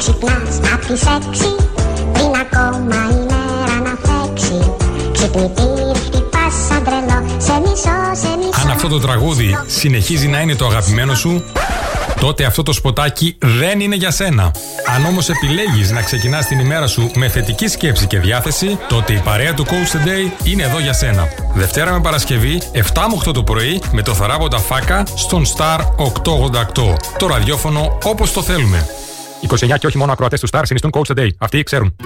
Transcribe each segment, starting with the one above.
ξυπνάς απ' τις έξι Πριν ακόμα η μέρα να φέξει Ξυπνητήρι χτυπάς σαν τρελό Σε μισό, σε μισό Αν αυτό το τραγούδι συνεχίζει να είναι το αγαπημένο σου, τότε αυτό το σποτάκι δεν είναι για σένα. Αν όμως επιλέγεις να ξεκινάς την ημέρα σου με θετική σκέψη και διάθεση, τότε η παρέα του Coach Today είναι εδώ για σένα. Δευτέρα με Παρασκευή, 7 με 8 το πρωί, με το θαράποντα φάκα στον Star 888. Το ραδιόφωνο όπως το θέλουμε. 29 και όχι μόνο ακροατές του Star συνιστούν Coach Today. Αυτοί ξέρουν.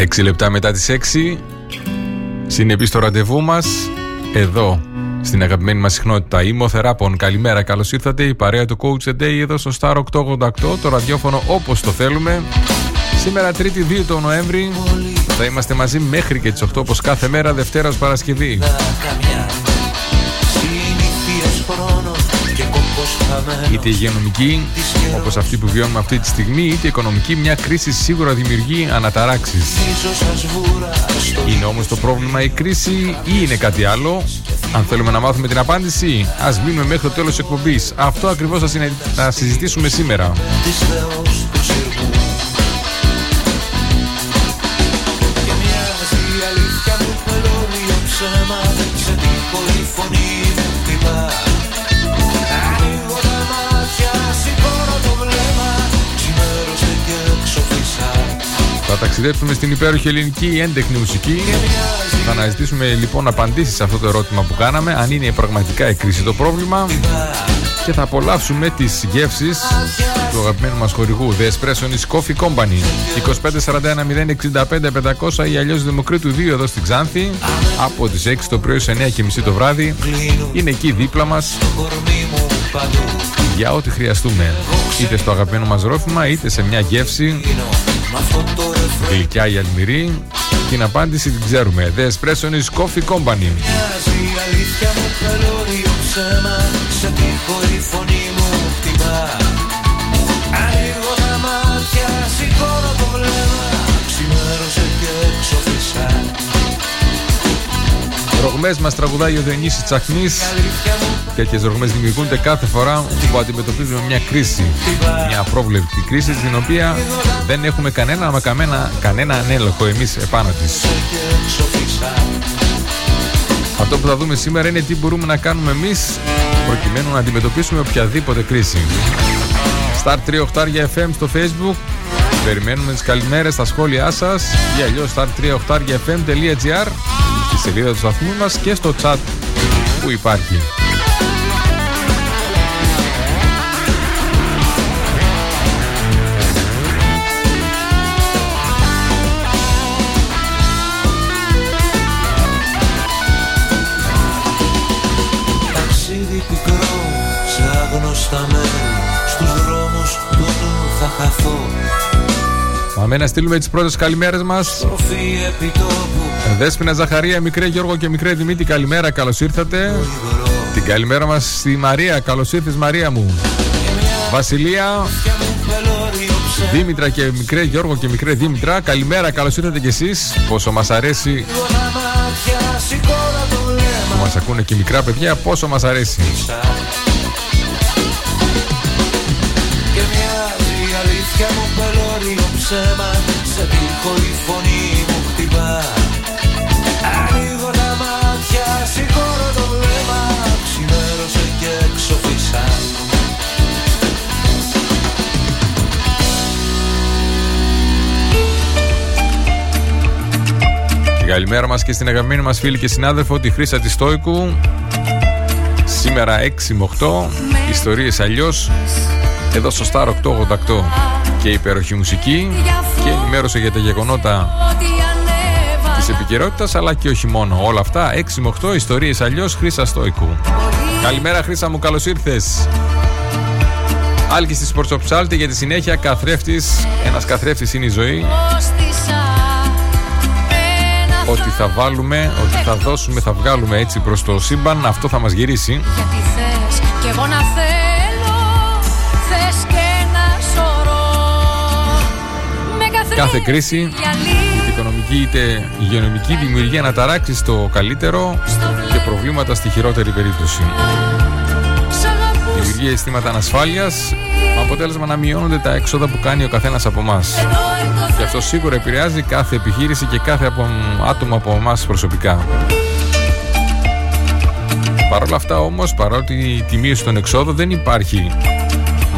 Έξι λεπτά μετά τις 6 Συνεπείς στο ραντεβού μας Εδώ στην αγαπημένη μας συχνότητα Είμαι ο Θεράπων Καλημέρα καλώς ήρθατε Η παρέα του Coach a Day εδώ στο Star 888 Το ραδιόφωνο όπως το θέλουμε Σήμερα 3η 2 το Νοέμβρη Θα είμαστε μαζί μέχρι και τις 8 Όπως κάθε μέρα Δευτέρας ως Παρασκευή Είτε υγειονομική, όπως αυτή που βιώνουμε αυτή τη στιγμή, είτε οικονομική, μια κρίση σίγουρα δημιουργεί αναταράξεις. Είναι όμως το πρόβλημα η κρίση ή είναι κάτι άλλο; Αν θέλουμε να μάθουμε την απάντηση, ας μείνουμε μέχρι το τέλος της εκπομπής. Αυτό ακριβώς θα, συνε... θα συζητήσουμε σήμερα. Θα ταξιδέψουμε στην υπέροχη ελληνική έντεχνη μουσική. Θα αναζητήσουμε λοιπόν απαντήσεις σε αυτό το ερώτημα που κάναμε, αν είναι πραγματικά η κρίση το πρόβλημα. Και θα απολαύσουμε τις γεύσεις του αγαπημένου μας χορηγού The Espresso Coffee Company. 2541 065 500 ή αλλιώς Δημοκρίτου 2 εδώ στην Ξάνθη από τις 6 το πρωί σε 9 και μισή το βράδυ. Είναι εκεί δίπλα μας για ό,τι χρειαστούμε. Είτε στο αγαπημένο μας ρόφημα είτε σε μια γεύση. Γλυκιά ή αλμυρή. Την απάντηση την ξέρουμε. The Espresso Coffee Company. Σε τείχο η φωνή μου χτυπάς Ρογμές μας τραγουδάει ο Διονύσης Τσαχνής. Τέτοιες ρογμές δημιουργούνται κάθε φορά που αντιμετωπίζουμε μια κρίση. Μια απρόβλεπτη κρίση στην οποία δεν έχουμε κανένα μα κανένα, κανένα ανέλογο εμείς επάνω της. Αυτό που θα δούμε σήμερα είναι τι μπορούμε να κάνουμε εμείς προκειμένου να αντιμετωπίσουμε οποιαδήποτε κρίση. Star 3 οχτάρια FM στο facebook. Περιμένουμε τις καλημέρες στα σχόλιά σας. Ή αλλιώς star3οχτάρια.fm.gr στη σελίδα του σταθμού μας και στο chat που υπάρχει. άγνωστα μέρη Στους δρόμους του θα χαθώ Πάμε να στείλουμε τις πρώτες καλημέρες μας Δέσποινα Ζαχαρία, μικρέ Γιώργο και μικρέ Δημήτρη Καλημέρα, καλώς ήρθατε. Την καλημέρα μας στη Μαρία, καλώς ήρθες Μαρία μου. Βασιλεία Δήμητρα και μικρέ Γιώργο και μικρέ Δήμητρα Καλημέρα, καλώς ήρθατε κι εσείς. Πόσο μας αρέσει. Που μας ακούνε και μικρά παιδιά Πόσο μας αρέσει. Αλήθεια μου πελώριο ψέμα Σε τείχο Καλημέρα μας και στην αγαπημένη μας φίλη και συνάδελφο τη Χρύσα της Στόικου Σήμερα 6 με 8 Ιστορίες αλλιώς εδώ στο Star 888 και υπέροχη μουσική και ενημέρωσε για τα γεγονότα της επικαιρότητας, αλλά και όχι μόνο. Όλα αυτά 6 με 8 ιστορίες αλλιώς Χρύσα Στόικου. Καλημέρα Χρύσα μου, καλώς ήρθες. Άλκης στη Σπορτσοψάλτη για τη συνέχεια καθρέφτης. Ένας καθρέφτης είναι η ζωή. Ό,τι θα βάλουμε, ό,τι θα δώσουμε, θα βγάλουμε έτσι προς το σύμπαν, αυτό θα μας γυρίσει. Γιατί θες και εγώ να κάθε κρίση, γιατί οικονομική είτε υγειονομική δημιουργεί αναταράξει στο καλύτερο και προβλήματα στη χειρότερη περίπτωση. Δημιουργεί αισθήματα ανασφάλειας με αποτέλεσμα να μειώνονται τα έξοδα που κάνει ο καθένας από εμάς. Και αυτό σίγουρα επηρεάζει κάθε επιχείρηση και κάθε άτομο από εμάς προσωπικά. Παρ' όλα αυτά όμως, παρότι τη μείωση των εξόδων δεν υπάρχει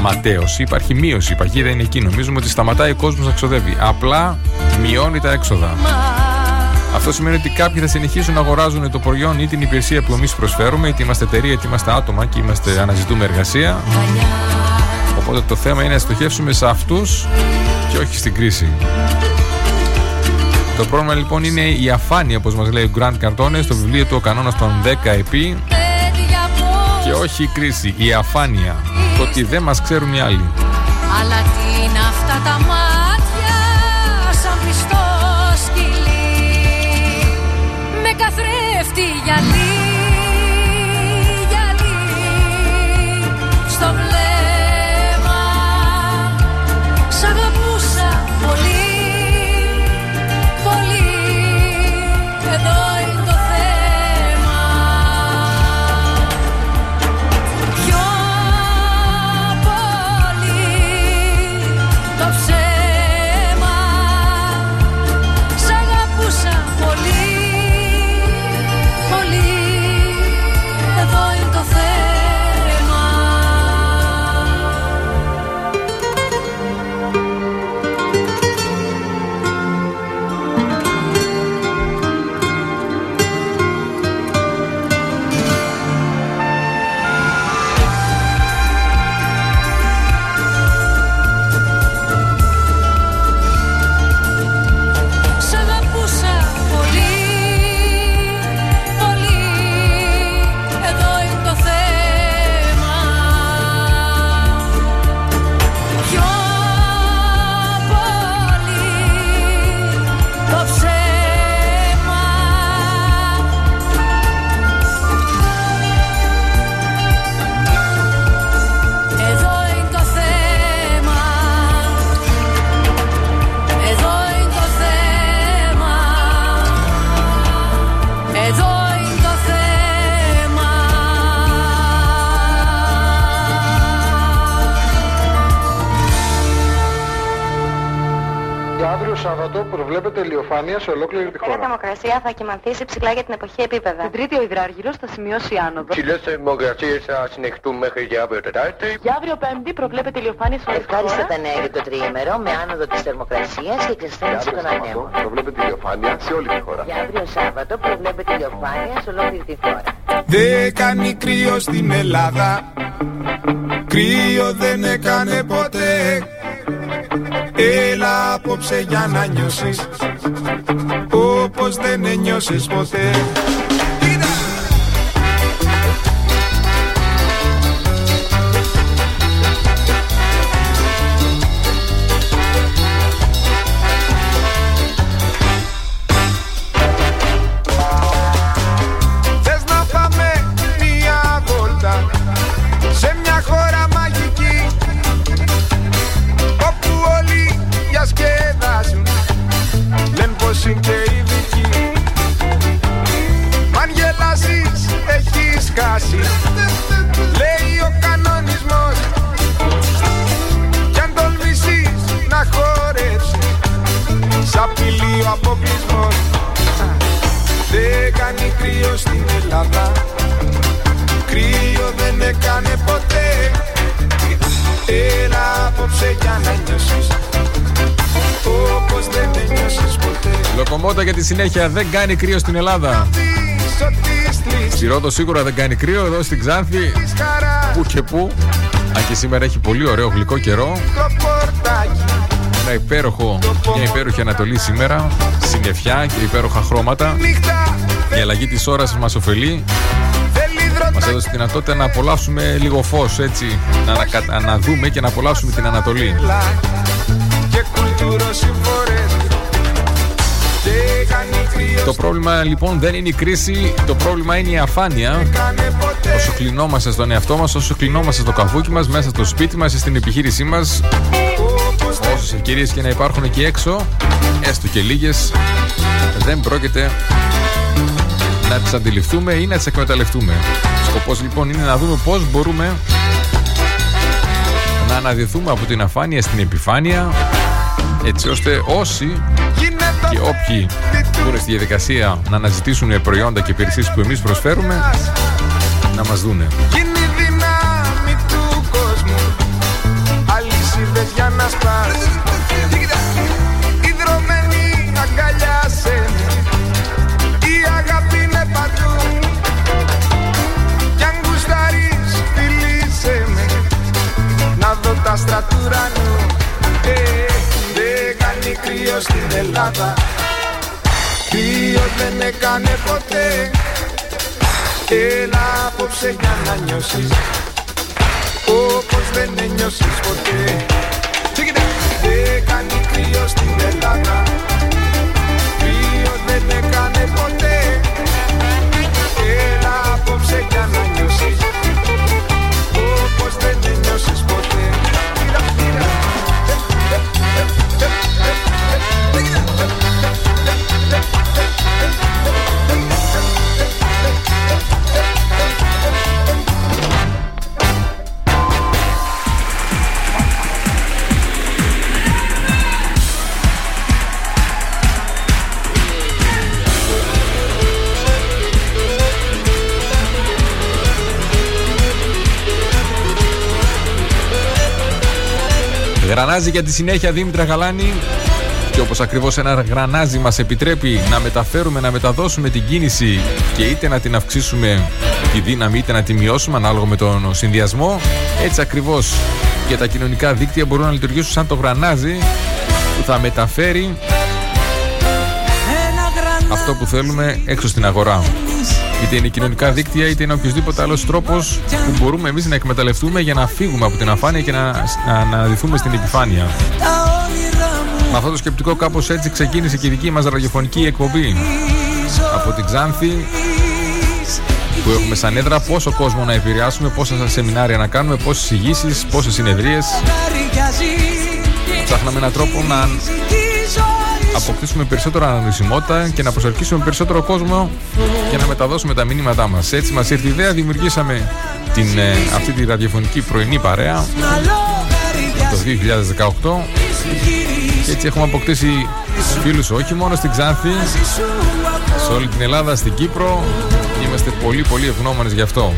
ματέωση, υπάρχει μείωση. Η παγίδα είναι εκεί. Νομίζουμε ότι σταματάει ο κόσμος να ξοδεύει. Απλά μειώνει τα έξοδα. Αυτό σημαίνει ότι κάποιοι θα συνεχίσουν να αγοράζουν το προϊόν ή την υπηρεσία που εμεί προσφέρουμε, είτε είμαστε εταιρεία, είτε είμαστε άτομα και είμαστε αναζητούμε εργασία. Οπότε το θέμα είναι να στοχεύσουμε σε αυτούς και όχι στην κρίση. Το πρόβλημα λοιπόν είναι η αφάνεια, όπως μας λέει ο Γκραντ Καρτόνε στο βιβλίο του «Ο κανόνας των 10 επί» και όχι η κρίση, η αφάνεια το ότι δεν μας ξέρουν οι άλλοι. Αλλά τι είναι αυτά τα μάτια ηλιοφάνεια σε ολόκληρη τη χώρα. Η θερμοκρασία θα κοιμανθήσει ψηλά για την εποχή επίπεδα. Την Τρίτη ο υδράργυρος θα σημειώσει άνοδο. Ψηλές θερμοκρασίες θα συνεχτούν μέχρι και αύριο Τετάρτη. Για αύριο Πέμπτη προβλέπεται ηλιοφάνεια σε όλη τη χώρα. Ευχάριστα τα νέα για το τριήμερο με άνοδο της θερμοκρασίας και εξασθένηση των ανέμων. Προβλέπεται ηλιοφάνεια σε όλη τη χώρα. Για αύριο Σάββατο προβλέπεται ηλιοφάνεια σε ολόκληρη τη χώρα. Δεν κάνει κρύο στην Ελλάδα. Κρύο δεν έκανε ποτέ Έλα απόψε για να νιώσεις Όπως δεν ένιωσες ποτέ Λοκομότα για τη συνέχεια δεν κάνει κρύο στην Ελλάδα. Στη Ρόδο σίγουρα δεν κάνει κρύο, εδώ στην Ξάνθη που και που. Αν και σήμερα έχει πολύ ωραίο γλυκό καιρό. Ένα υπέροχο, μια υπέροχη Ανατολή σήμερα. Συννεφιά και υπέροχα χρώματα. Η αλλαγή της ώρας μας ωφελεί. Μας έδωσε τη δυνατότητα να απολαύσουμε λίγο φως, έτσι. Να, να δούμε και να απολαύσουμε την Ανατολή. Το πρόβλημα λοιπόν δεν είναι η κρίση, το πρόβλημα είναι η αφάνεια. Όσο κλεινόμαστε στον εαυτό μας, όσο κλεινόμαστε στο καβούκι μας, μέσα στο σπίτι μας, στην επιχείρησή μας, όσο Όσες ευκαιρίες και να υπάρχουν εκεί έξω, έστω και λίγες, δεν πρόκειται να τις αντιληφθούμε ή να τις εκμεταλλευτούμε. Σκοπός λοιπόν είναι να δούμε πώς μπορούμε να αναδυθούμε από την αφάνεια στην επιφάνεια έτσι ώστε όσοι και όποιοι μπουν στη διαδικασία να αναζητήσουν προϊόντα και υπηρεσίες που εμείς προσφέρουμε να μας δούνε. για να σπάσει. Η δρομένη αγκαλιάσε Η αγάπη είναι παντού. Κι αν γουστάρεις φιλήσε με Να δω τα στρατουρανού ε, Δεν κάνει κρύο στην Ελλάδα. Κρύο δεν έκανε ποτέ. Έλα απόψε για να νιώσεις. Όπως δεν ένιωσες ποτέ. Δεν κάνει κρύο στην Ελλάδα Γρανάζι για τη συνέχεια Δήμητρα Γαλάνη και όπως ακριβώς ένα γρανάζι μας επιτρέπει να μεταφέρουμε, να μεταδώσουμε την κίνηση και είτε να την αυξήσουμε τη δύναμη είτε να τη μειώσουμε ανάλογα με τον συνδυασμό έτσι ακριβώς και τα κοινωνικά δίκτυα μπορούν να λειτουργήσουν σαν το γρανάζι που θα μεταφέρει αυτό που θέλουμε έξω στην αγορά. Είτε είναι κοινωνικά δίκτυα, είτε είναι οποιοδήποτε άλλος τρόπος που μπορούμε εμείς να εκμεταλλευτούμε για να φύγουμε από την αφάνεια και να, να αναδυθούμε στην επιφάνεια. Με αυτό το σκεπτικό, κάπως έτσι ξεκίνησε και η δική μας ραδιοφωνική εκπομπή. Από την Ξάνθη, που έχουμε σαν έδρα, πόσο κόσμο να επηρεάσουμε, πόσα σεμινάρια να κάνουμε, πόσες ηγήσει, πόσες συνεδρίες. Ψάχναμε έναν τρόπο να αποκτήσουμε περισσότερο αναγνωσιμότητα και να προσελκύσουμε περισσότερο κόσμο και να μεταδώσουμε τα μηνύματά μας. Έτσι μας ήρθε η ιδέα, δημιουργήσαμε την, ε, αυτή τη ραδιοφωνική πρωινή παρέα το 2018 και έτσι έχουμε αποκτήσει φίλους όχι μόνο στην Ξάνθη, σε όλη την Ελλάδα, στην Κύπρο και είμαστε πολύ πολύ ευγνώμονες γι' αυτό.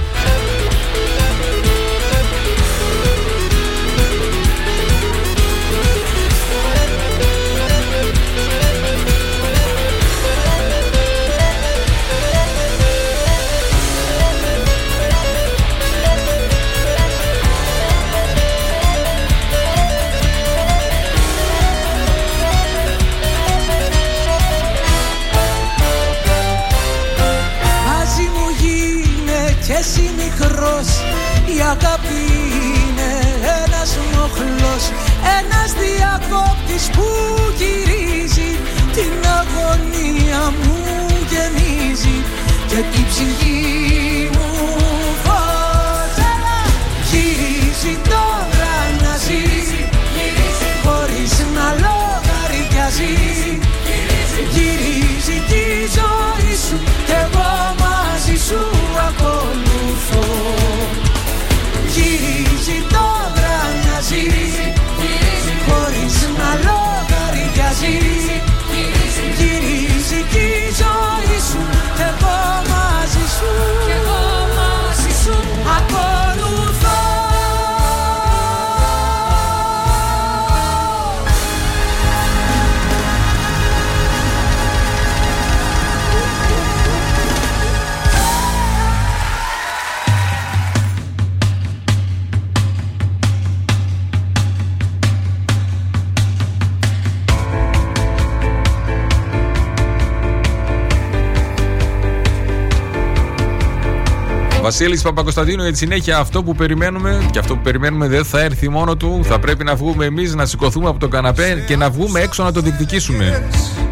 Παπακοσταντίνου για τη συνέχεια αυτό που περιμένουμε και αυτό που περιμένουμε δεν θα έρθει μόνο του. Θα πρέπει να βγούμε εμείς να σηκωθούμε από το καναπέ και να βγούμε έξω να το διεκδικήσουμε.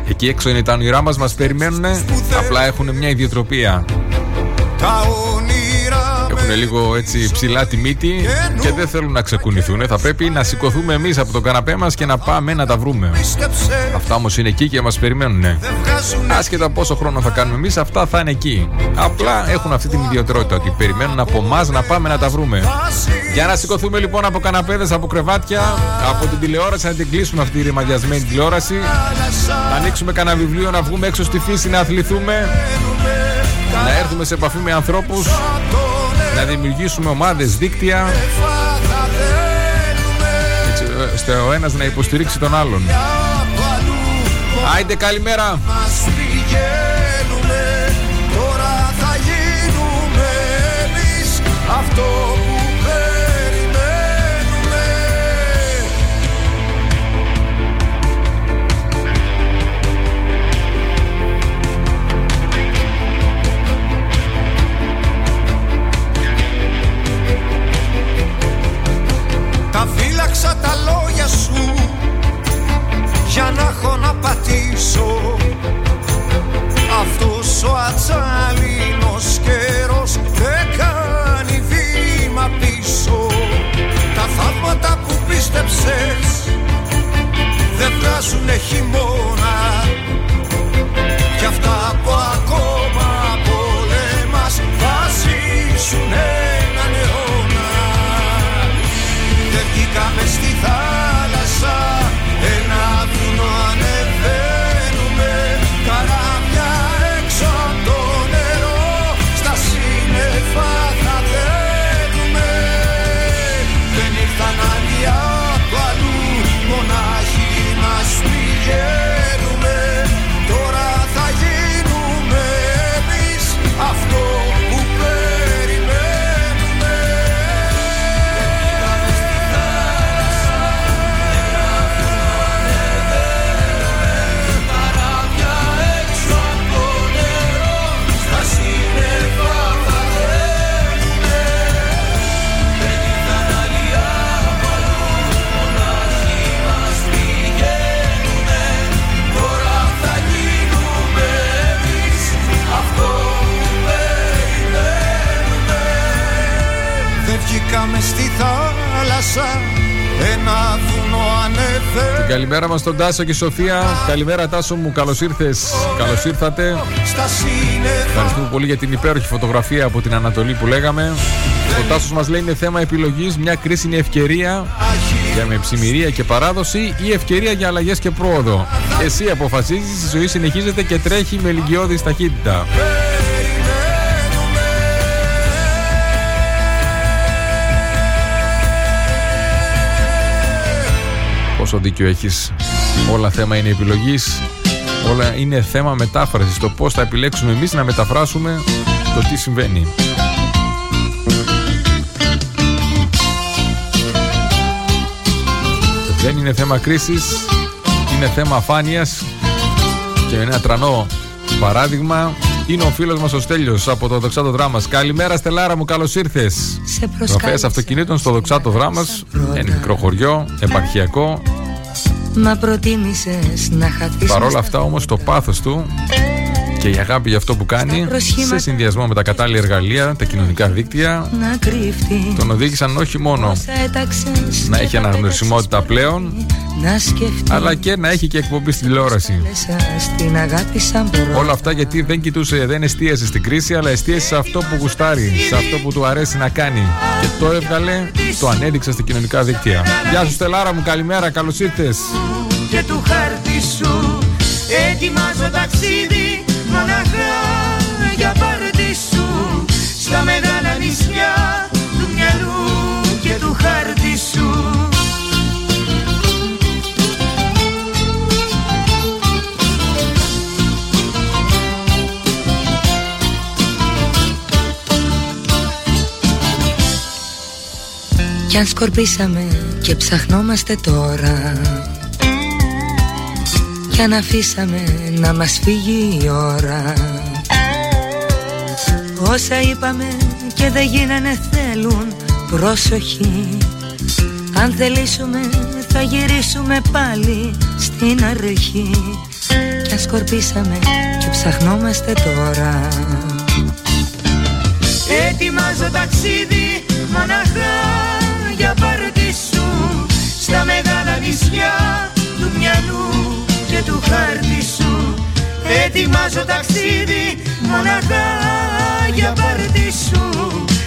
Εκεί έξω είναι τα όνειρά μας μας περιμένουν απλά έχουν μια ιδιοτροπία. Τα όνειρα έχουν λίγο έτσι ψηλά τη μύτη και δεν θέλουν να ξεκουνηθούν. Θα πρέπει να σηκωθούμε εμείς από τον καναπέ μας και να πάμε να τα βρούμε. Αυτά όμως είναι εκεί και μας περιμένουν. Άσχετα πόσο χρόνο θα κάνουμε εμείς, αυτά θα είναι εκεί. Απλά έχουν αυτή την ιδιαιτερότητα ότι περιμένουν από εμά να πάμε να τα βρούμε. Για να σηκωθούμε λοιπόν από καναπέδες, από κρεβάτια, από την τηλεόραση, να την κλείσουμε αυτή τη ρημαγιασμένη τηλεόραση. Να ανοίξουμε κανένα βιβλίο, να βγούμε έξω στη φύση, να αθληθούμε. Να έρθουμε σε επαφή με ανθρώπους. Να δημιουργήσουμε ομάδες, δίκτυα. Έτσι, ώστε ο ένας να υποστηρίξει τον άλλον. Άιντε καλημέρα. Τα φύλαξα τα λόγια σου για να έχω να πατήσω. Αυτός ο ατσάλινος καιρός δεν κάνει βήμα πίσω. Τα θαύματα που πίστεψες δεν βγάζουνε χειμώνα. Κι αυτά που ακόμα καλημέρα μας στον Τάσο και Σοφία. Καλημέρα, Τάσο μου, καλώς ήρθες. Καλώς ήρθατε. στα σύννεφα Ευχαριστούμε πολύ για την υπέροχη φωτογραφία από την Ανατολή που λέγαμε. Ο Τάσος μας λέει είναι θέμα επιλογής. Μια κρίση είναι ευκαιρία για μεψημυρία και παράδοση ή ευκαιρία για αλλαγές και πρόοδο. Εσύ αποφασίζεις, η ζωή συνεχίζεται και τρέχει με ηλικιώδη ταχύτητα. Πόσο δίκιο έχεις. Όλα θέμα είναι επιλογής. Όλα είναι θέμα μετάφρασης. Το πώς θα επιλέξουμε εμείς να μεταφράσουμε Το τι συμβαίνει. Δεν είναι θέμα κρίσης. Είναι θέμα αφάνειας. Και με ένα τρανό παράδειγμα είναι ο φίλος μας ο Στέλιος από το Δοξάτο Δράμας. Καλημέρα Στελάρα μου, καλώς ήρθες. Γραφέας αυτοκινήτων στο Δοξάτο Δράμας. Ένα μικρό χωριό, επαρχιακό Μα προτίμησες να χαθείς Παρ' όλα μες αυτά όμως το πάθος του και η αγάπη για αυτό που κάνει σε συνδυασμό με τα κατάλληλα εργαλεία, τα κοινωνικά δίκτυα να κρύφτει τον οδήγησαν όχι μόνο Όσα έταξες να έχει και αναγνωρισιμότητα πλέον Να σκεφτεί αλλά και να έχει και εκπομπή στη τηλεόραση. Μέσα στην αγάπη σαν πρώτα Όλα αυτά γιατί δεν κοιτούσε, δεν εστίασε στην κρίση, αλλά εστίασε σε αυτό που γουστάρει, σε αυτό που του αρέσει να κάνει. Και το έβγαλε, το ανέδειξε στα κοινωνικά δίκτυα. Γεια σου, Στελάρα μου, καλημέρα, καλώς ήρθες. και του χάρτη σου Ετοιμάζω ταξίδι μοναχά για πάρτι σου Στα μεγάλα νησιά του μυαλού και του χάρτη σου. Κι αν σκορπίσαμε και ψαχνόμαστε τώρα Κι αν αφήσαμε να μας φύγει η ώρα. Όσα είπαμε και δεν γίνανε θέλουν προσοχή Αν θελήσουμε θα γυρίσουμε πάλι στην αρχή. Κι αν σκορπίσαμε και ψαχνόμαστε τώρα. Ετοιμάζω ταξίδι μοναχά για πάρτι σου Στα μεγάλα νησιά του μυαλού και του χάρτη σου. Ετοιμάζω ταξίδι μοναχά για πάρτι σου.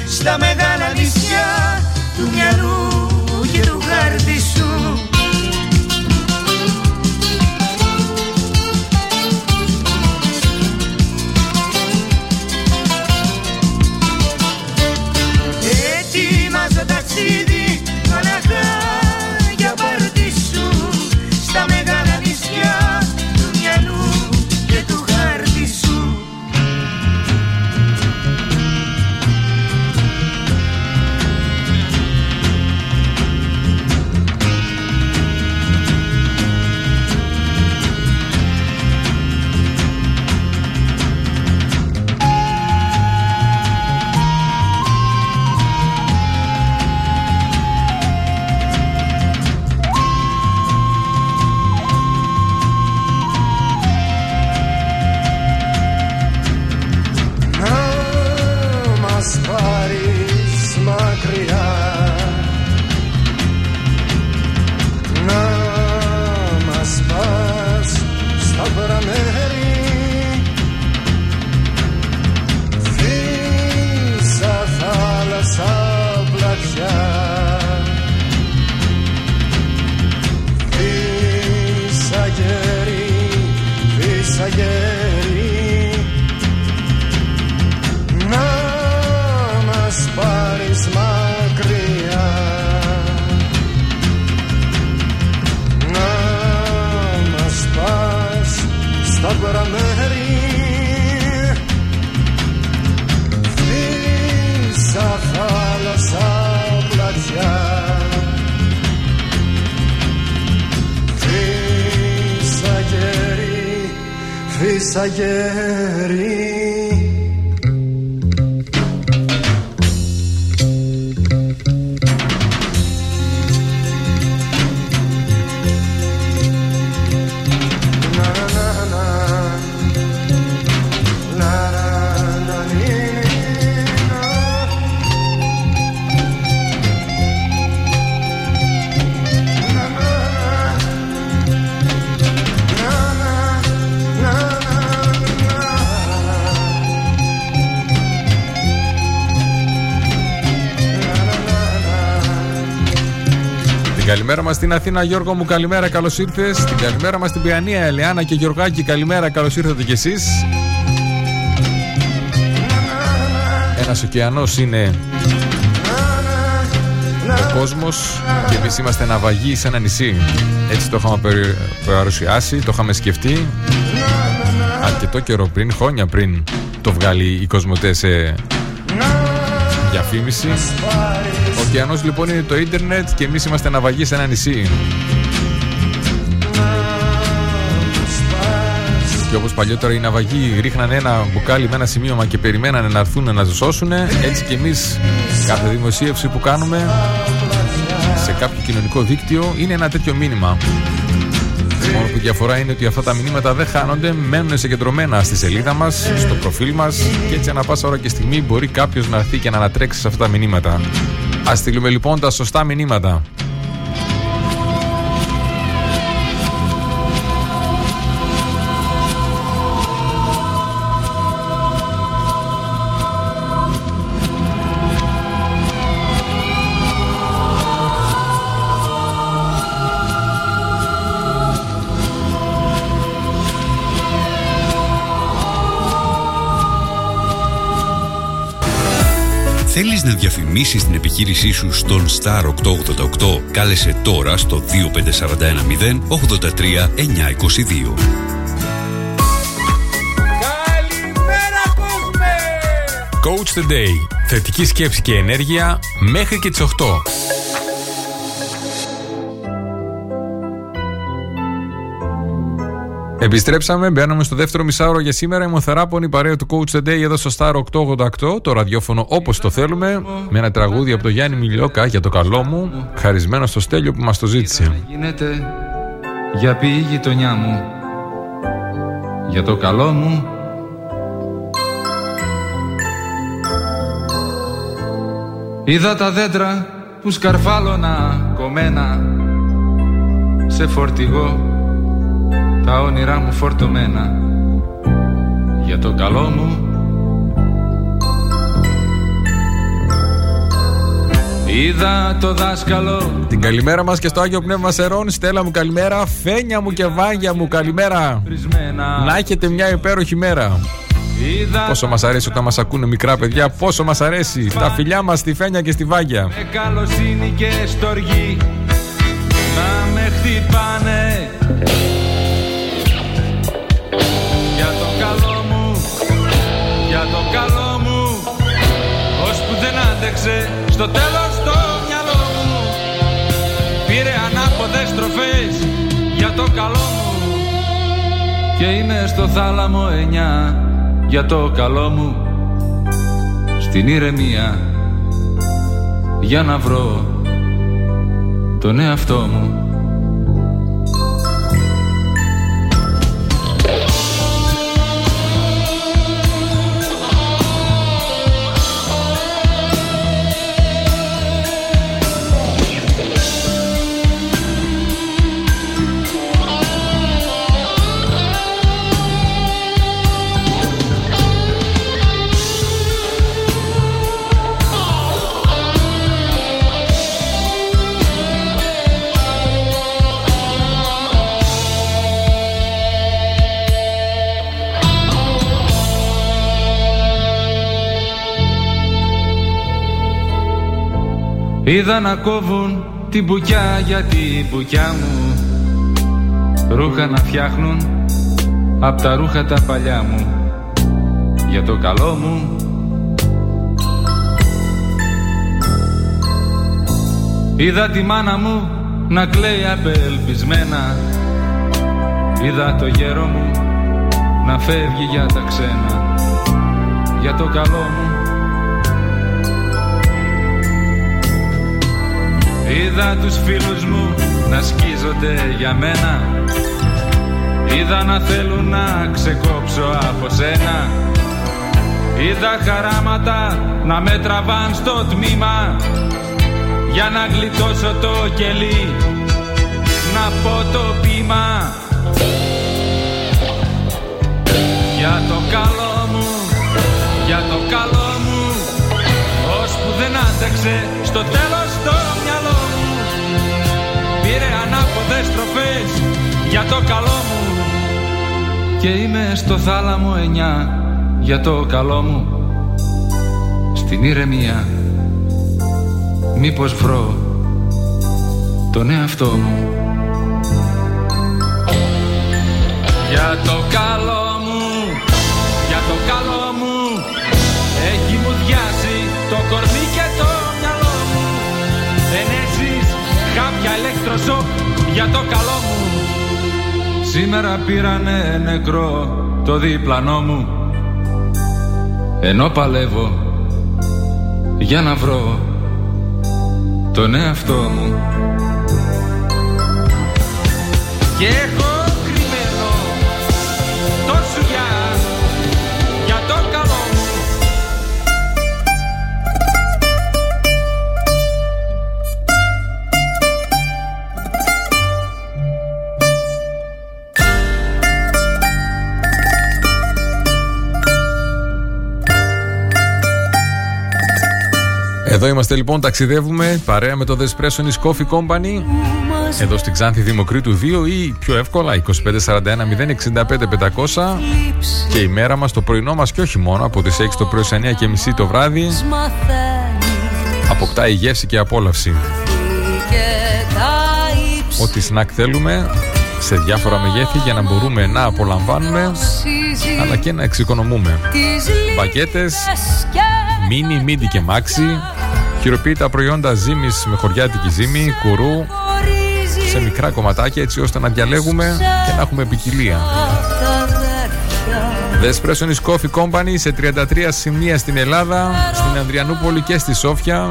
Στα μεγάλα νησιά του μυαλού στα καλημέρα μας στην Αθήνα, Γιώργο μου, καλημέρα, καλώς ήρθες. Την καλημέρα μας στην Πιανία, Ελεάνα και Γιωργάκη, καλημέρα, καλώς ήρθατε κι εσείς. Ένας ωκεανός είναι ο κόσμος και εμείς είμαστε ναυαγοί σε ένα νησί. Έτσι το είχαμε περι- παρουσιάσει, το είχαμε σκεφτεί αρκετό καιρό πριν, χρόνια πριν το βγάλει η Κοσμοτέ σε διαφήμιση. Ο ωκεανός λοιπόν είναι το ίντερνετ και εμείς είμαστε ναυαγοί σε ένα νησί. Και όπως παλιότερα οι ναυαγοί ρίχνανε ένα μπουκάλι με ένα σημείωμα και περιμένανε να έρθουν να τους σώσουν, έτσι και εμείς κάθε δημοσίευση που κάνουμε σε κάποιο κοινωνικό δίκτυο είναι ένα τέτοιο μήνυμα. Μόνο που η διαφορά είναι ότι αυτά τα μηνύματα δεν χάνονται, μένουν συγκεντρωμένα στη σελίδα μας, στο προφίλ μας και έτσι ανά πάσα ώρα και στιγμή μπορεί κάποιος να έρθει και να ανατρέξει σε αυτά τα μηνύματα. Α στείλουμε λοιπόν τα σωστά μηνύματα. Θέλεις να διαφημίσεις την επιχείρησή σου στον Star 888? Κάλεσε τώρα στο 25410 83 922. Coach the Day. Θετική σκέψη και ενέργεια μέχρι και τις 8. Επιστρέψαμε, μπαίνουμε στο δεύτερο μισάωρο για σήμερα. Είμαι ο Θεράπονη, παρέα του Coach the Day εδώ στο Star 888, το ραδιόφωνο όπως το θέλουμε, με ένα τραγούδι από το Γιάννη Μιλιόκα για το καλό μου, χαρισμένο στο Στέλιο που μας το ζήτησε. Γίνεται για πει η γειτονιά μου Για το καλό μου Είδα τα δέντρα που σκαρφάλωνα κομμένα Σε φορτηγό τα όνειρά μου φορτωμένα. Για το καλό μου. Είδα το δάσκαλο. Την καλημέρα μας και στο Άγιο Πνεύμα Σερών Στέλλα μου καλημέρα. Φένια μου και Βάγια μου καλημέρα. Να έχετε μια υπέροχη μέρα. Πόσο μας αρέσει όταν μας ακούνε μικρά παιδιά Πόσο μας αρέσει Τα φιλιά μας στη Φένια και στη Βάγια. Με καλοσύνη και στοργή Να με χτυπάνε δεν άντεξε Στο τέλος το μυαλό μου. Πήρε ανάποδες στροφές Για το καλό μου. Και είναι στο θάλαμο εννιά για το καλό μου. Στην ηρεμία για να βρω τον εαυτό μου Είδα να κόβουν την μπουκιά για την μπουκιά μου. Ρούχα να φτιάχνουν απ' τα ρούχα τα παλιά μου. Για το καλό μου. Είδα τη μάνα μου να κλαίει απελπισμένα. Είδα το γέρο μου να φεύγει για τα ξένα. Για το καλό μου Είδα τους φίλους μου να σκίζονται για μένα. Είδα να θέλουν να ξεκόψω από σένα. Είδα χαράματα να με τραβάν στο τμήμα. Για να γλιτώσω το κελί Να πω το πείμα. Για το καλό μου, για το καλό μου Ώσπου δεν άντεξε στο τέλος ανάποδες στροφές για το καλό μου. Και είμαι στο θάλαμο εννιά για το καλό μου. Στην ηρεμία Μήπως βρω τον εαυτό μου. Για το καλό μου, για το καλό μου Έχει μου διάσει το κορμί και το μυαλό μου. Ενέσεις κάποια ηλεκτροσόκ για το καλό μου. Σήμερα πήρανε νεκρό το διπλανό μου. Ενώ παλεύω για να βρω τον εαυτό μου. Και Εδώ είμαστε λοιπόν, ταξιδεύουμε παρέα με το Despressonis Coffee Company. Εδώ στην Ξάνθη Δημοκρίτου 2 ή πιο εύκολα 2541 065 500 και η μέρα μας, το πρωινό μας και όχι μόνο από τις 6 το πρωί 9 και μισή το βράδυ αποκτάει γεύση και απόλαυση. Ό,τι σνακ θέλουμε σε διάφορα μεγέθη για να μπορούμε να απολαμβάνουμε αλλά και να εξοικονομούμε. Μπακέτες, μίνι, μίντι και μάξι, χειροποίητα προϊόντα ζύμης με χωριάτικη ζύμη, κουρού, σε μικρά κομματάκια έτσι ώστε να διαλέγουμε και να έχουμε ποικιλία. The Espressonis Coffee Company σε 33 σημεία στην Ελλάδα, στην Ανδριανούπολη και στη Σόφια.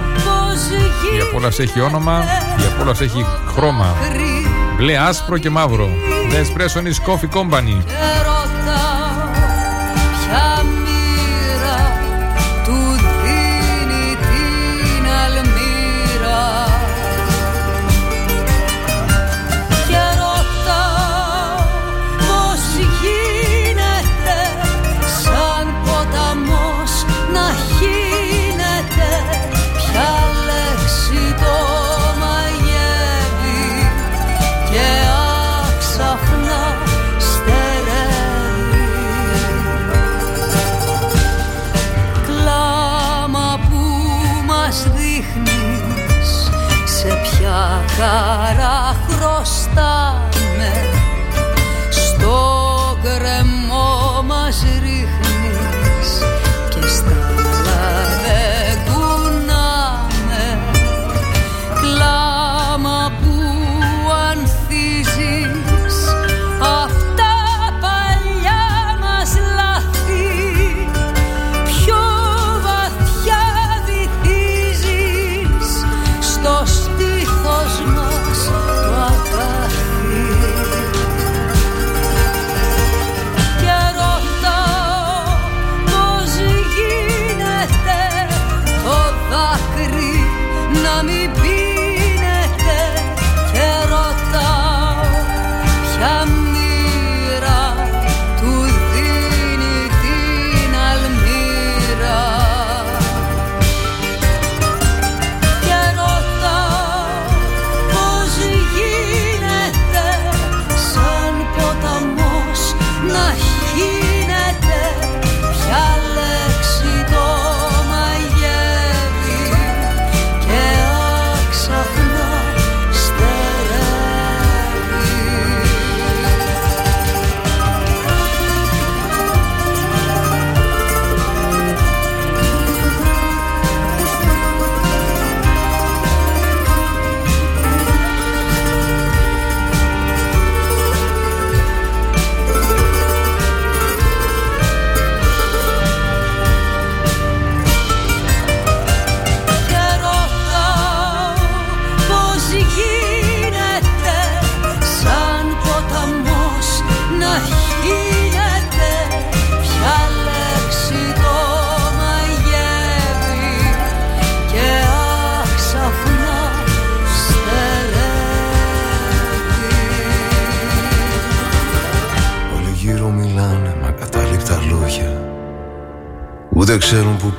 Η απόλαυση έχει όνομα, η απόλαυση έχει χρώμα. Μπλε, άσπρο και μαύρο. The Espressonis Coffee Company.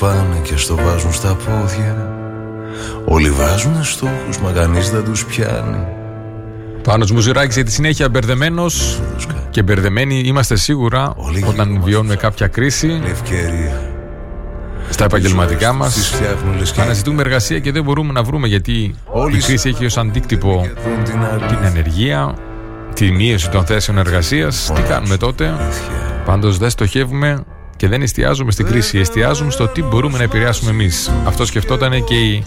Πάνε και στο βάζουν στα πόδια. Όλοι βάζουν στόχους μα κανείς δεν τους πιάνει. Πάνος Μουζουράκης για τη συνέχεια μπερδεμένος και μπερδεμένοι είμαστε σίγουρα όταν βιώνουμε κάποια κρίση. Στα επαγγελματικά μας. Αναζητούμε εργασία και δεν μπορούμε να βρούμε γιατί η κρίση έχει ως αντίκτυπο την ανεργία, τη μείωση των θέσεων εργασίας. Τι κάνουμε τότε, Πάντως δεν στοχεύουμε και δεν εστιάζουμε στην κρίση. Εστιάζουμε στο τι μπορούμε να επηρεάσουμε εμεί. Αυτό σκεφτόταν και η,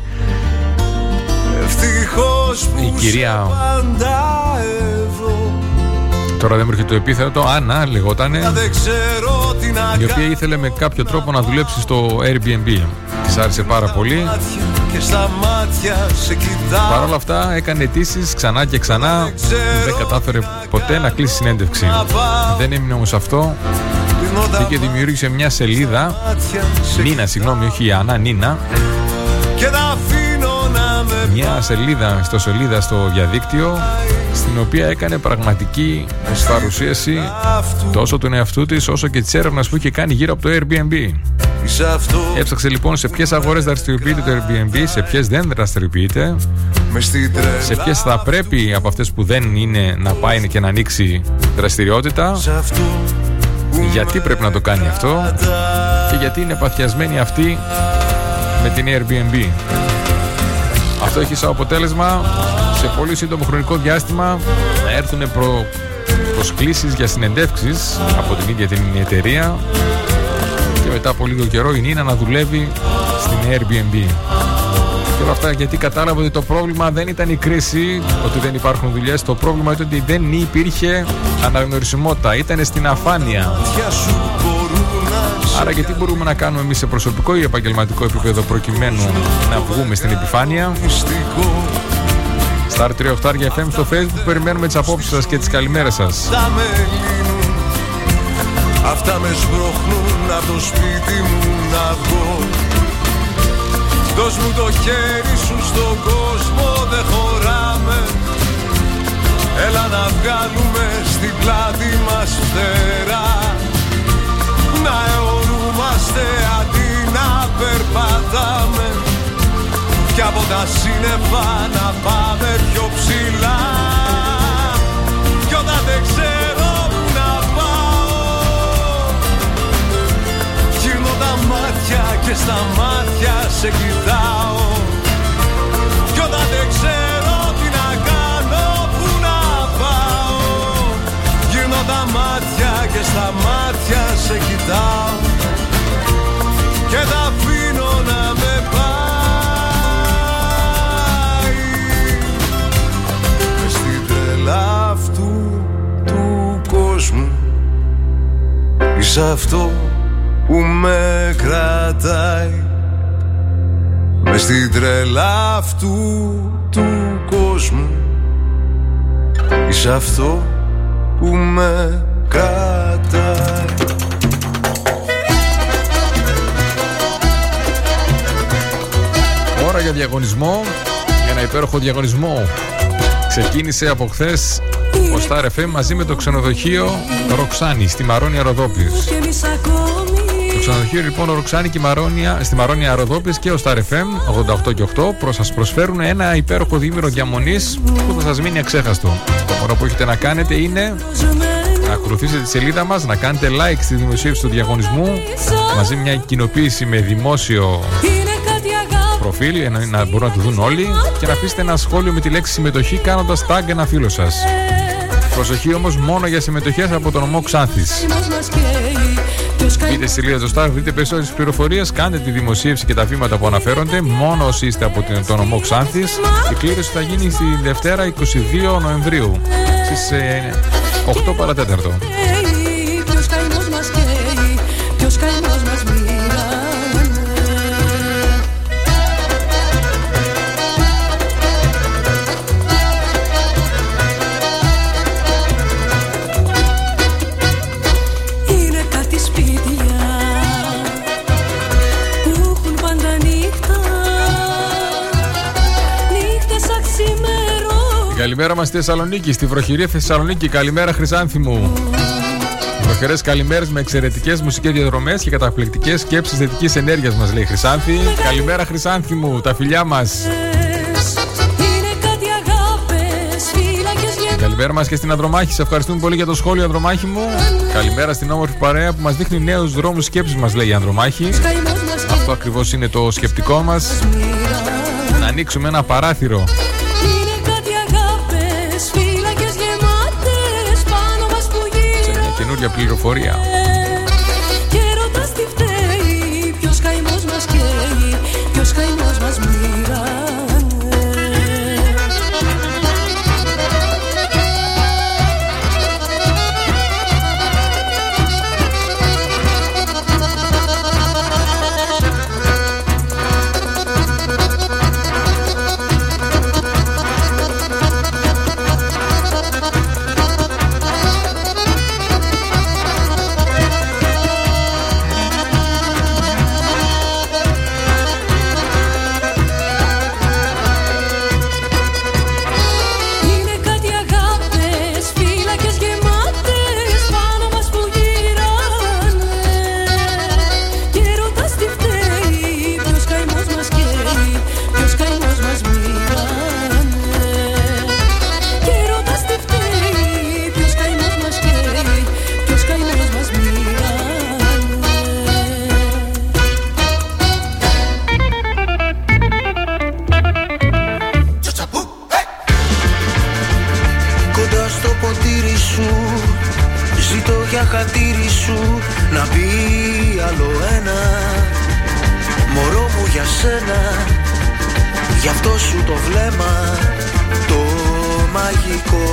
η κυρία. Τώρα δεν μου έρχεται το επίθετο, Άννα λεγότανε, η οποία ήθελε με κάποιο τρόπο να δουλέψει στο Airbnb. Τη άρεσε πάρα πολύ. Παρ' όλα αυτά έκανε αιτήσει ξανά και ξανά. Δεν κατάφερε ποτέ να κλείσει συνέντευξη. Δεν έμεινε όμω αυτό. Και δημιούργησε μια σελίδα. Νίνα, συγγνώμη, όχι η Άννα, Νίνα. Μια σελίδα στο σελίδα στο διαδίκτυο στην οποία έκανε πραγματική παρουσίαση τόσο του εαυτού της όσο και της έρευνας που είχε κάνει γύρω από το Airbnb. Έψαξε λοιπόν σε ποιες αγορές δραστηριοποιείται το Airbnb, σε ποιες δεν δραστηριοποιείται, σε ποιες θα πρέπει από αυτές που δεν είναι να πάει και να ανοίξει δραστηριότητα, γιατί πρέπει να το κάνει αυτό και γιατί είναι παθιασμένη αυτή με την Airbnb. Αυτό έχει σαν αποτέλεσμα σε πολύ σύντομο χρονικό διάστημα να έρθουν προ... προσκλήσεις για συνεντεύξεις από την ίδια την εταιρεία και μετά από λίγο καιρό η Νίνα να δουλεύει στην Airbnb. Και όλα αυτά γιατί κατάλαβα ότι το πρόβλημα δεν ήταν η κρίση, ότι δεν υπάρχουν δουλειές. Το πρόβλημα ήταν ότι δεν υπήρχε αναγνωρισιμότητα. Ήταν στην αφάνεια. Άρα γιατί μπορούμε να κάνουμε εμείς σε προσωπικό ή επαγγελματικό επίπεδο προκειμένου να βγούμε στην επιφάνεια; Star 3 FM στο facebook περιμένουμε τις απόψεις σας και τις καλημέρες σας. Αυτά με σπρώχνουν από το σπίτι μου να βγω Δώσ' μου το χέρι σου στον κόσμο δεν χωράμε. Έλα να βγάλουμε στην πλάτη μας φτερά. Να αιωρούμαστε αντί να περπατάμε. Κι από τα σύννεφα να πάμε πιο ψηλά. Κι όταν δεν ξέρω και στα μάτια σε κοιτάω. Κι όταν δεν ξέρω τι να κάνω που να πάω. Γυρνώ τα μάτια και στα μάτια σε κοιτάω. Και τα αφήνω να με πάει. Μες στην τρέλα αυτού του κόσμου. Είσαι αυτό που με κρατάει Μες στην τρέλα αυτού του κόσμου Είσαι αυτό που με κρατάει Ώρα για διαγωνισμό, για ένα υπέροχο διαγωνισμό. Ξεκίνησε από χθες ο Star FM μαζί με το ξενοδοχείο Ροξάνη στη Μαρόνια Ροδόπης. Το ξενοδοχείο λοιπόν Ροξάνη και Μαρόνια, στη Μαρόνια Ροδόπης και ο Star FM 88 και 8 προς σας προσφέρουν ένα υπέροχο δίμηρο διαμονής που θα σας μείνει αξέχαστο. Το μόνο που έχετε να κάνετε είναι να ακολουθήσετε τη σελίδα μας, να κάνετε like στη δημοσίευση του διαγωνισμού μαζί με μια κοινοποίηση με δημόσιο προφίλ για να, να μπορούν να το δουν όλοι και να αφήσετε ένα σχόλιο με τη λέξη συμμετοχή κάνοντας tag ένα φίλο σας. Προσοχή όμως μόνο για συμμετοχές από τον ομό Ξάνθης. Μπείτε στη σελίδα του Star, δείτε περισσότερες πληροφορίες, κάντε τη δημοσίευση και τα βήματα που αναφέρονται μόνο όσοι είστε από την- τον ομό Ξάνθης. Η κλήρωση θα γίνει στη Δευτέρα 22 Νοεμβρίου στις ε, 8 παρατέταρτο. Καλημέρα μας στη Θεσσαλονίκη, στη βροχηρή Θεσσαλονίκη. Καλημέρα Χρυσάνθη μου. Προχερέ καλημέρες με εξαιρετικές μουσικές διαδρομές και καταπληκτικές σκέψεις θετικής ενέργειας μας, λέει η Χρυσάνθη. Καλημέρα, Χρυσάνθη μου, τα φιλιά μας. Καλημέρα μας και στην Ανδρομάχη. Σε ευχαριστούμε πολύ για το σχόλιο, Ανδρομάχη μου. Καλημέρα στην όμορφη παρέα που μας δείχνει νέους δρόμους σκέψης μας, λέει η Ανδρομάχη. Αυτό ακριβώς είναι το σκεπτικό μας. Να ανοίξουμε ένα παράθυρο. Σε μια καινούργια πληροφορία. Σου. Ζητώ για χατήρι σου Να μπει άλλο ένα. Μωρό μου για σένα Γι' αυτό σου το βλέμμα Το μαγικό.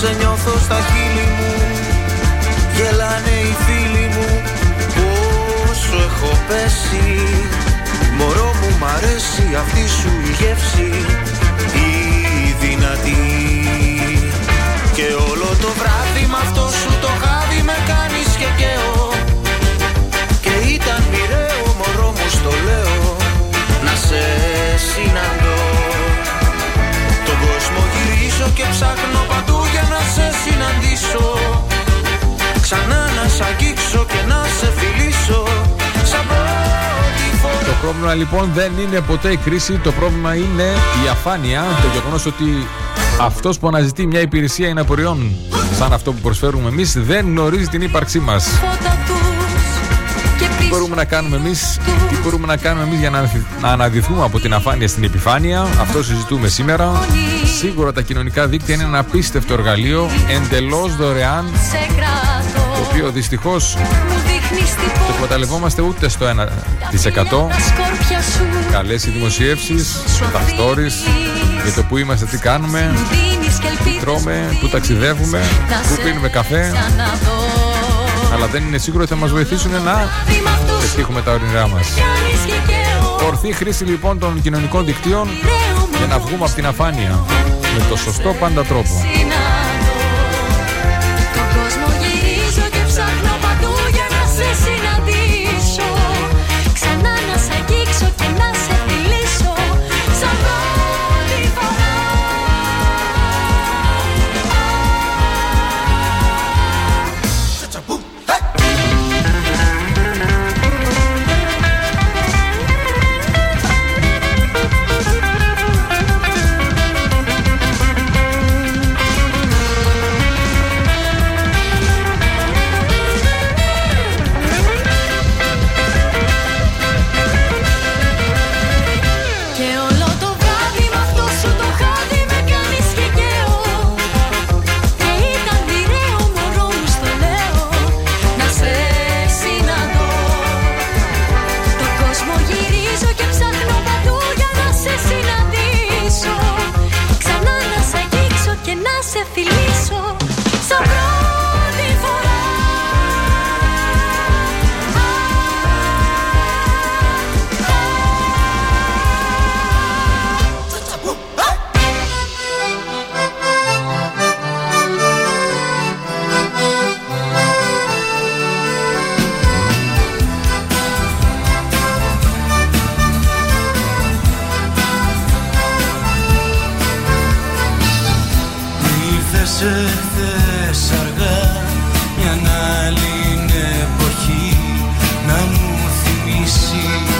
Σε νιώθω στα χείλη μου Γελάνε οι φίλοι μου Πόσο έχω πέσει. Μωρό μου μ' αρέσει αυτή σου η γεύση Η δυνατή Και όλο το βράδυ με αυτό σου το χάδι με κάνεις και καίω. Και ήταν μοιραίο μωρό μου στο λέω Να σε συναντώ. Τον κόσμο γυρίζω και ψάχνω παντού για να σε συναντήσω. Ξανά να σ' αγγίξω και να σε φιλήσω. Σαν πρώτη φορά. Το πρόβλημα λοιπόν δεν είναι ποτέ η κρίση, το πρόβλημα είναι η αφάνεια, το γεγονός ότι αυτός που αναζητεί μια υπηρεσία ή ένα προϊόν σαν αυτό που προσφέρουμε εμείς δεν γνωρίζει την ύπαρξή μας. Τι μπορούμε να κάνουμε εμείς, τι μπορούμε να κάνουμε εμείς για να, να αναδυθούμε από την αφάνεια στην επιφάνεια, αυτό συζητούμε σήμερα. Σίγουρα τα κοινωνικά δίκτυα είναι ένα απίστευτο εργαλείο, εντελώς δωρεάν, Σε κράτος το οποίο δυστυχώς Μου δείχνεις τι το εκμεταλλευόμαστε ούτε στο 1%. Τα σκόρπια σου Καλές οι δημοσιεύσεις, τα stories για το που είμαστε, τι κάνουμε, δίνεις και τι ελπίδες τρώμε, πού ταξιδεύουμε, Να πού σε πίνουμε καφέ. ξαναδώ Αλλά δεν είναι σίγουρο ότι θα μας βοηθήσουν να πετύχουμε τα όνειρά μας. Κάνεις και καίω Ορθή χρήση λοιπόν των κοινωνικών δικτύων για να βγούμε από την αφάνεια με το σωστό πάντα τρόπο. Σε συναντήσω Ήρθες εχθές αργά μια άλλη εποχή να μου θυμίσει.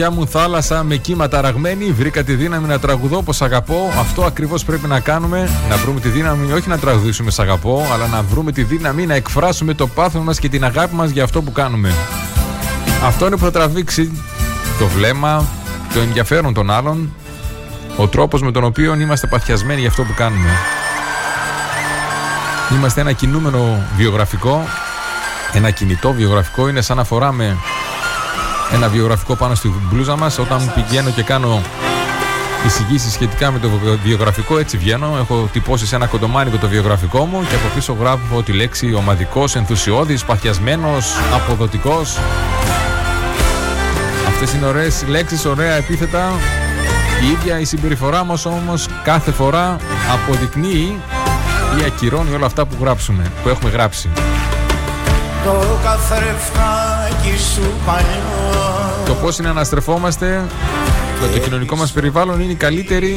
Καρδιά μου θάλασσα με κύματα ραγμένη, βρήκα τη δύναμη να τραγουδώ όπως αγαπώ. Αυτό ακριβώς πρέπει να κάνουμε. Να βρούμε τη δύναμη όχι να τραγουδήσουμε σ' αγαπώ, αλλά να βρούμε τη δύναμη να εκφράσουμε το πάθος μας και την αγάπη μας για αυτό που κάνουμε. Αυτό είναι που θα τραβήξει το βλέμμα, το ενδιαφέρον των άλλων, ο τρόπος με τον οποίο είμαστε παθιασμένοι για αυτό που κάνουμε. Είμαστε ένα κινούμενο βιογραφικό, ένα κινητό βιογραφικό, είναι σαν να φοράμε ένα βιογραφικό πάνω στη μπλούζα μας. Όταν πηγαίνω και κάνω εισηγήσεις σχετικά με το βιογραφικό έτσι βγαίνω. Έχω τυπώσει σε ένα κοντομάνικο το βιογραφικό μου και από πίσω γράφω τη λέξη ομαδικός, ενθουσιώδης, παθιασμένος, αποδοτικός Αυτές είναι ωραίες λέξεις, ωραία επίθετα. Η ίδια η συμπεριφορά μας όμως κάθε φορά αποδεικνύει ή ακυρώνει όλα αυτά που γράψουμε, που έχουμε γράψει. Το καθρεφτάκι σου παλιός Το πώς είναι να στρεφόμαστε με το κοινωνικό μας περιβάλλον είναι η καλύτερη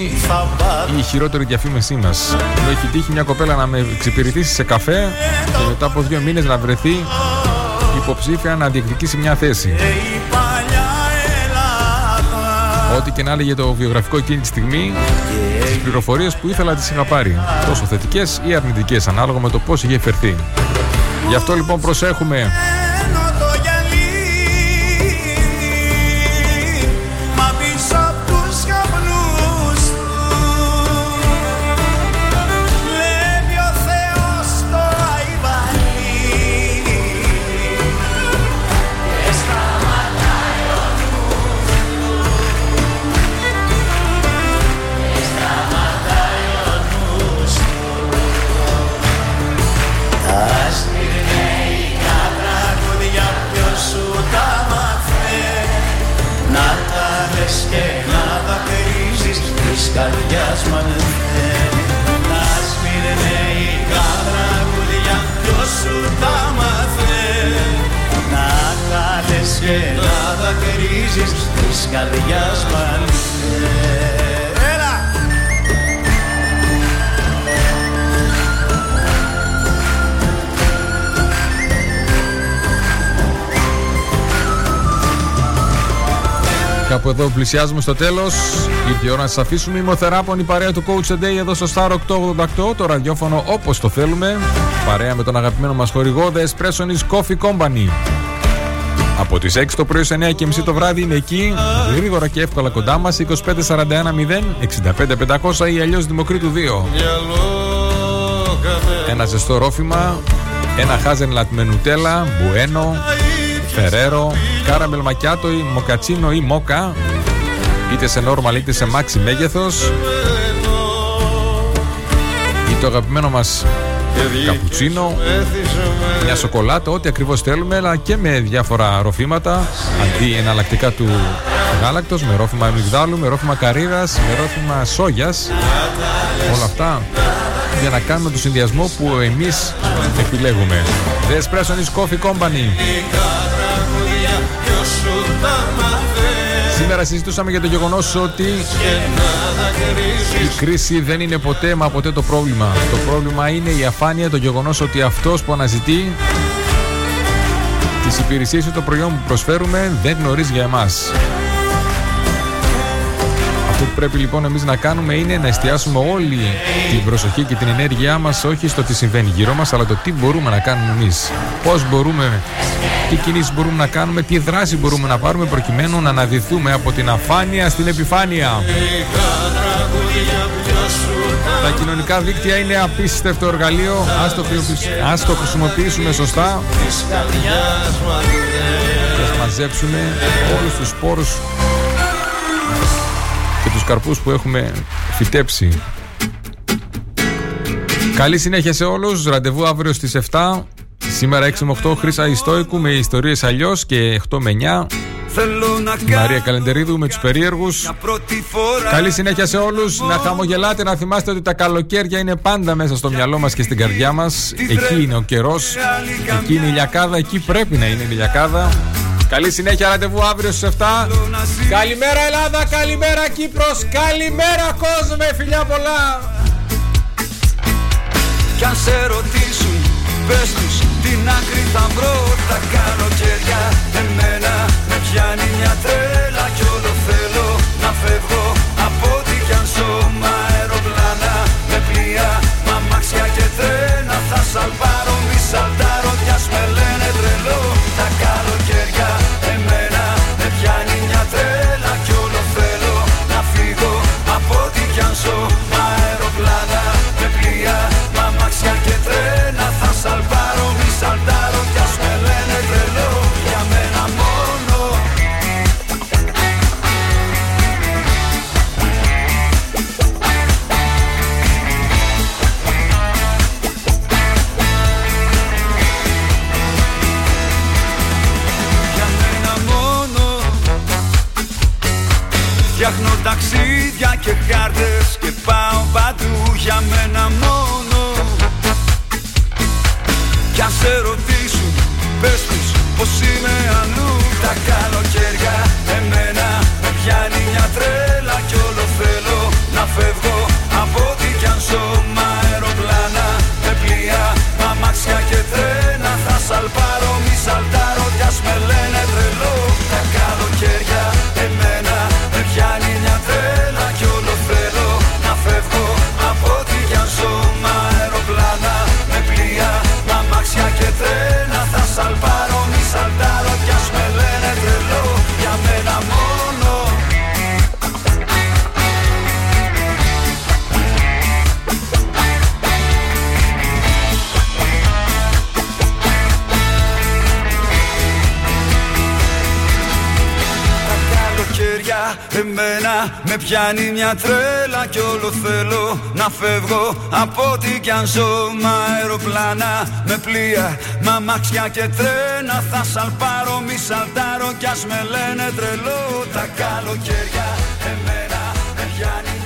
ή η χειρότερη διαφήμισή μας. Μου έχει τύχει μια κοπέλα να με εξυπηρετήσει σε καφέ και μετά από δύο μήνες να βρεθεί υποψήφια να διεκδικήσει μια θέση. Ό,τι και να έλεγε το βιογραφικό εκείνη τη στιγμή, τις πληροφορίες που ήθελα τις είχα πάρει. Τόσο θετικές ή αρνητικές, ανάλογα με το πώς είχε φερθεί. Γι' αυτό λοιπόν προσέχουμε καρδιάς μου αν θέλεις. Τα σμυρνέικα τραγούδια ποιος σου τα μάθε. Να τα λες και να τα κρίζεις της καρδιάς μου αν θέλεις Κάπου εδώ πλησιάζουμε στο τέλος. Ήρθε η ώρα να σας αφήσουμε. Είμαι ο Θεράπων, η παρέα του Coach a Day εδώ στο Star 888. Το ραδιόφωνο όπως το θέλουμε. Παρέα με τον αγαπημένο μας χορηγό The Espressonis Coffee Company. Από τις 6 το πρωί σε 9 και μισή το βράδυ είναι εκεί, γρήγορα και εύκολα κοντά μας, 2541 0 65 500 ή αλλιώς Δημοκρίτου 2. Ένα ζεστό ρόφημα, ένα χάζενλατ με νουτέλα, μπουένο, φερέρο, κάραμελ μακιάτο ή μοκατσίνο ή μόκα, είτε σε normal είτε σε maxi μέγεθος, ή το αγαπημένο μας καπουτσίνο, μια σοκολάτα, ό,τι ακριβώς θέλουμε, αλλά και με διάφορα ροφήματα, αντί εναλλακτικά του γάλακτος, με ρόφημα αμυγδάλου, με ρόφημα καρύρας, με ρόφημα σόγιας, όλα αυτά για να κάνουμε το συνδυασμό που εμείς επιλέγουμε. The Espressonis Coffee Company. Σήμερα συζητούσαμε για το γεγονός ότι η κρίση δεν είναι ποτέ μα ποτέ το πρόβλημα. Το πρόβλημα είναι η αφάνεια, το γεγονός ότι αυτός που αναζητεί τις υπηρεσίες ή το προϊόν που προσφέρουμε δεν γνωρίζει για εμάς. Αυτό που πρέπει λοιπόν εμείς να κάνουμε είναι να εστιάσουμε όλη την προσοχή και την ενέργειά μας όχι στο τι συμβαίνει γύρω μας αλλά το τι μπορούμε να κάνουμε εμείς. Πώς μπορούμε, τι κινήσεις μπορούμε να κάνουμε, τι δράση μπορούμε να πάρουμε προκειμένου να αναδυθούμε από την αφάνεια στην επιφάνεια. Τα κοινωνικά δίκτυα είναι απίστευτο εργαλείο. Ας το, χρησιμοποιήσουμε- ας το χρησιμοποιήσουμε σωστά και ας μαζέψουμε όλους τους σπόρους και τους καρπούς που έχουμε φυτέψει. Καλή συνέχεια σε όλους. Ραντεβού αύριο στις 7. Σήμερα 6 με 8 Χρύσα Ιστόικου με ιστορίες αλλιώς και 8 με 9 Θέλω να κάνω Μαρία Καλεντερίδου με τους περίεργους. πρώτη φορά Καλή συνέχεια σε όλους. Να χαμογελάτε, να θυμάστε ότι τα καλοκαίρια είναι πάντα μέσα στο μυαλό μας και στην καρδιά μας. Εκεί είναι ο καιρός. Εκεί είναι η λιακάδα. Εκεί πρέπει να είναι η λιακάδα. Καλή συνέχεια, ραντεβού αύριο στις 7. Καλημέρα Ελλάδα, καλημέρα Κύπρος, καλημέρα κόσμε, φιλιά πολλά. Κι αν σε ρωτήσουν πες τους την άκρη θα βρω τα καλοκαίρια Εμένα με πιάνει μια τρέλα κι όλο θέλω να φεύγω από ό,τι κι αν ζω Μ' αεροπλάνα με πλοία, μ' αμάξια και τρένα Θα σαλπάρω Φτιάχνω ταξίδια και χάρτες και πάω παντού για μένα μόνο. Κι αν σε ρωτήσουν πες τους πως είμαι αλλού Τα καλοκαίρια εμένα με πιάνει μια τρέλα κι όλο θέλω να φεύγω από ό,τι κι αν ζω πιάνει μια τρέλα κι όλο θέλω να φεύγω από ό,τι κι αν ζω. Μα αεροπλάνα με πλοία, μα μαξιά και τρένα Θα σαλπάρω, μη σαλτάρω κι ας με λένε τρελό Τα καλοκαίρια. Εμένα με πιάνει